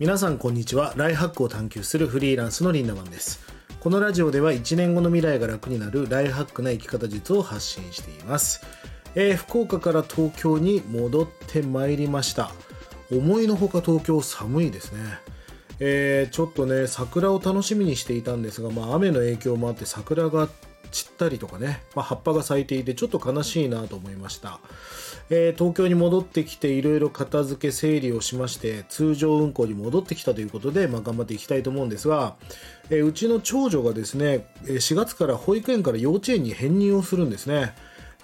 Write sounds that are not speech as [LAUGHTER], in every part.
皆さんこんにちは。ライハックを探求するフリーランスのリンダマンです。このラジオでは1年後の未来が楽になるライハックな生き方術を発信しています、えー福岡から東京に戻ってまいりました。思いのほか東京寒いですね。えーちょっとね桜を楽しみにしていたんですが、まあ、雨の影響もあって桜が散ったりとかね、まあ、葉っぱが咲いていてちょっと悲しいなと思いました、えー東京に戻ってきていろいろ片付け整理をしまして通常運行に戻ってきたということで、まあ、頑張っていきたいと思うんですが、えーうちの長女がですね4月から保育園から幼稚園に編入をするんですね、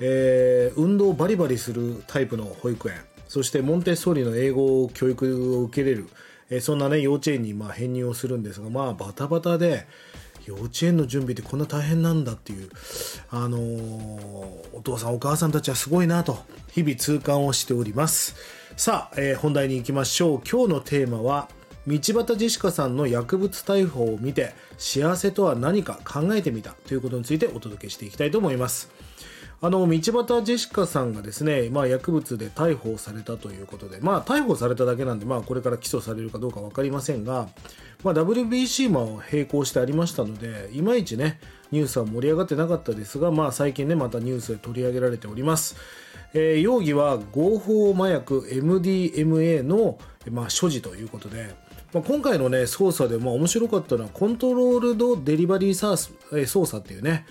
えー運動をバリバリするタイプの保育園。そしてモンテッソーリの英語教育を受けれる、えそんなね幼稚園にま編入をするんですがまあバタバタで幼稚園の準備ってこんな大変なんだっていう、あのーお父さんお母さんたちはすごいなと日々痛感をしております。さあ、えー本題に行きましょう。今日のテーマは道端ジェシカさんの薬物逮捕を見て幸せとは何か考えてみたということについてお届けしていきたいと思います。あの道端ジェシカさんがですね、まあ、薬物で逮捕されたということで、まあ、逮捕されただけなんで、まあ、これから起訴されるかどうか分かりませんが、まあ、WBC も並行してありましたのでいまいちねニュースは盛り上がってなかったですが、まあ、最近ねまたニュースで取り上げられております、えー容疑は合法麻薬 MDMA の、まあ、所持ということで、まあ、今回のね捜査でまあ面白かったのはコントロールドデリバリーサース、えー捜査っていうね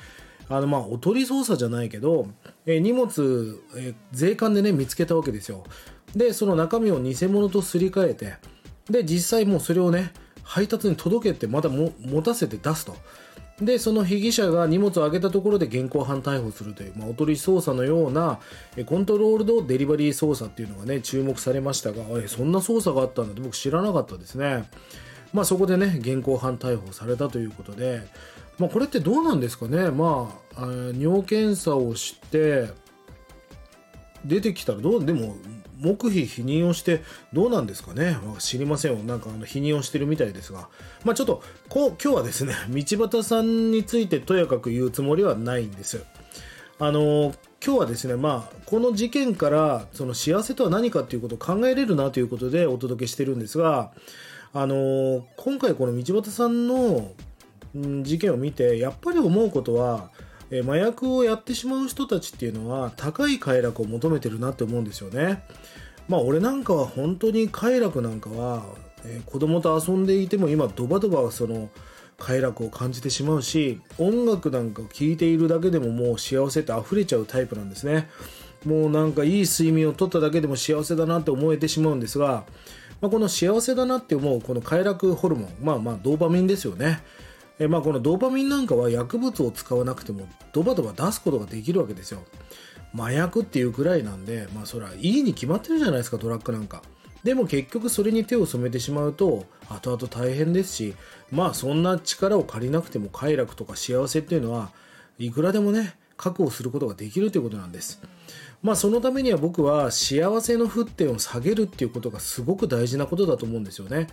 あのまあおとり捜査じゃないけど、えー荷物、えー税関でね見つけたわけですよ。でその中身を偽物とすり替えてで実際もうそれをね配達に届けてまた持たせて出すと。でその被疑者が荷物を上げたところで現行犯逮捕するという、まあ、おとり捜査のようなコントロールドデリバリー捜査っていうのがね注目されましたがえそんな捜査があったんだって僕知らなかったですね。まあそこでね現行犯逮捕されたということで、まあ、これってどうなんですかね。まああ尿検査をして出てきたらどうでも黙秘否認をしてどうなんですかね。まあ知りませんよ。なんかあの否認をしてるみたいですが。まあちょっとこ今日はですね [LAUGHS] 道端さんについてとやかく言うつもりはないんですあの今日はですねまあこの事件からその幸せとは何かということを考えれるなということでお届けしてるんですがあの今回この道端さんの事件を見てやっぱり思うことはえ麻薬をやってしまう人たちっていうのは高い快楽を求めてるなって思うんですよね。まあ俺なんかは本当に快楽なんかは、えー子供と遊んでいても今ドバドバその快楽を感じてしまうし音楽なんかを聴いているだけでももう幸せって溢れちゃうタイプなんですね。もうなんかいい睡眠をとっただけでも幸せだなって思えてしまうんですが、まあ、この幸せだなって思うこの快楽ホルモンまあまあドーパミンですよね。えまあこのドーパミンなんかは薬物を使わなくてもドバドバ出すことができるわけですよ。麻薬っていうくらいなんでまあそれはいいに決まってるじゃないですかドラッグなんか。でも結局それに手を染めてしまうと後々大変ですしまあそんな力を借りなくても快楽とか幸せっていうのはいくらでもね確保することができるということなんです。まあそのためには僕は幸せの沸点を下げるっていうことがすごく大事なことだと思うんですよね。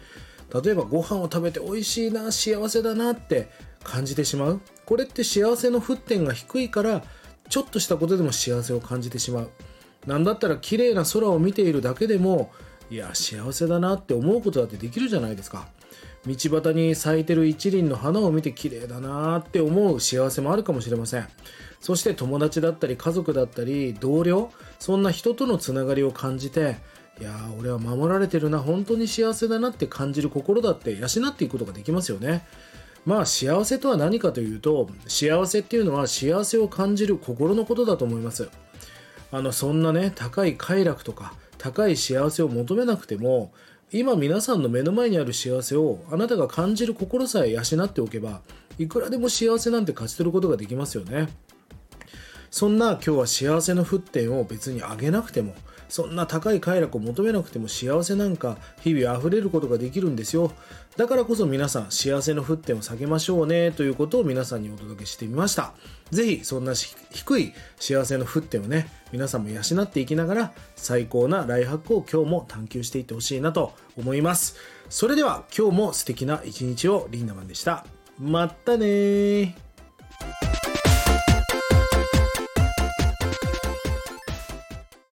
例えばご飯を食べて美味しいな幸せだなって感じてしまう。これって幸せの沸点が低いからちょっとしたことでも幸せを感じてしまう。なんだったら綺麗な空を見ているだけでもいや幸せだなって思うことだってできるじゃないですか。道端に咲いてる一輪の花を見て綺麗だなって思う幸せもあるかもしれません。そして友達だったり家族だったり同僚そんな人とのつながりを感じていや俺は守られてるな。本当に幸せだなって感じる心だって養っていくことができますよね。まあ幸せとは何かというと幸せっていうのは幸せを感じる心のことだと思います。あのそんなね高い快楽とか高い幸せを求めなくても今皆さんの目の前にある幸せをあなたが感じる心さえ養っておけばいくらでも幸せなんて勝ち取ることができますよね。そんな今日は幸せの沸点を別に上げなくてもそんな高い快楽を求めなくても幸せなんか日々溢れることができるんですよ。だからこそ皆さん幸せの沸点を下げましょうねということを皆さんにお届けしてみました。ぜひそんな低い幸せの沸点をね皆さんも養っていきながら最高なライハックを今日も探求していってほしいなと思います。それでは今日も素敵な一日をリンダマンでした。またね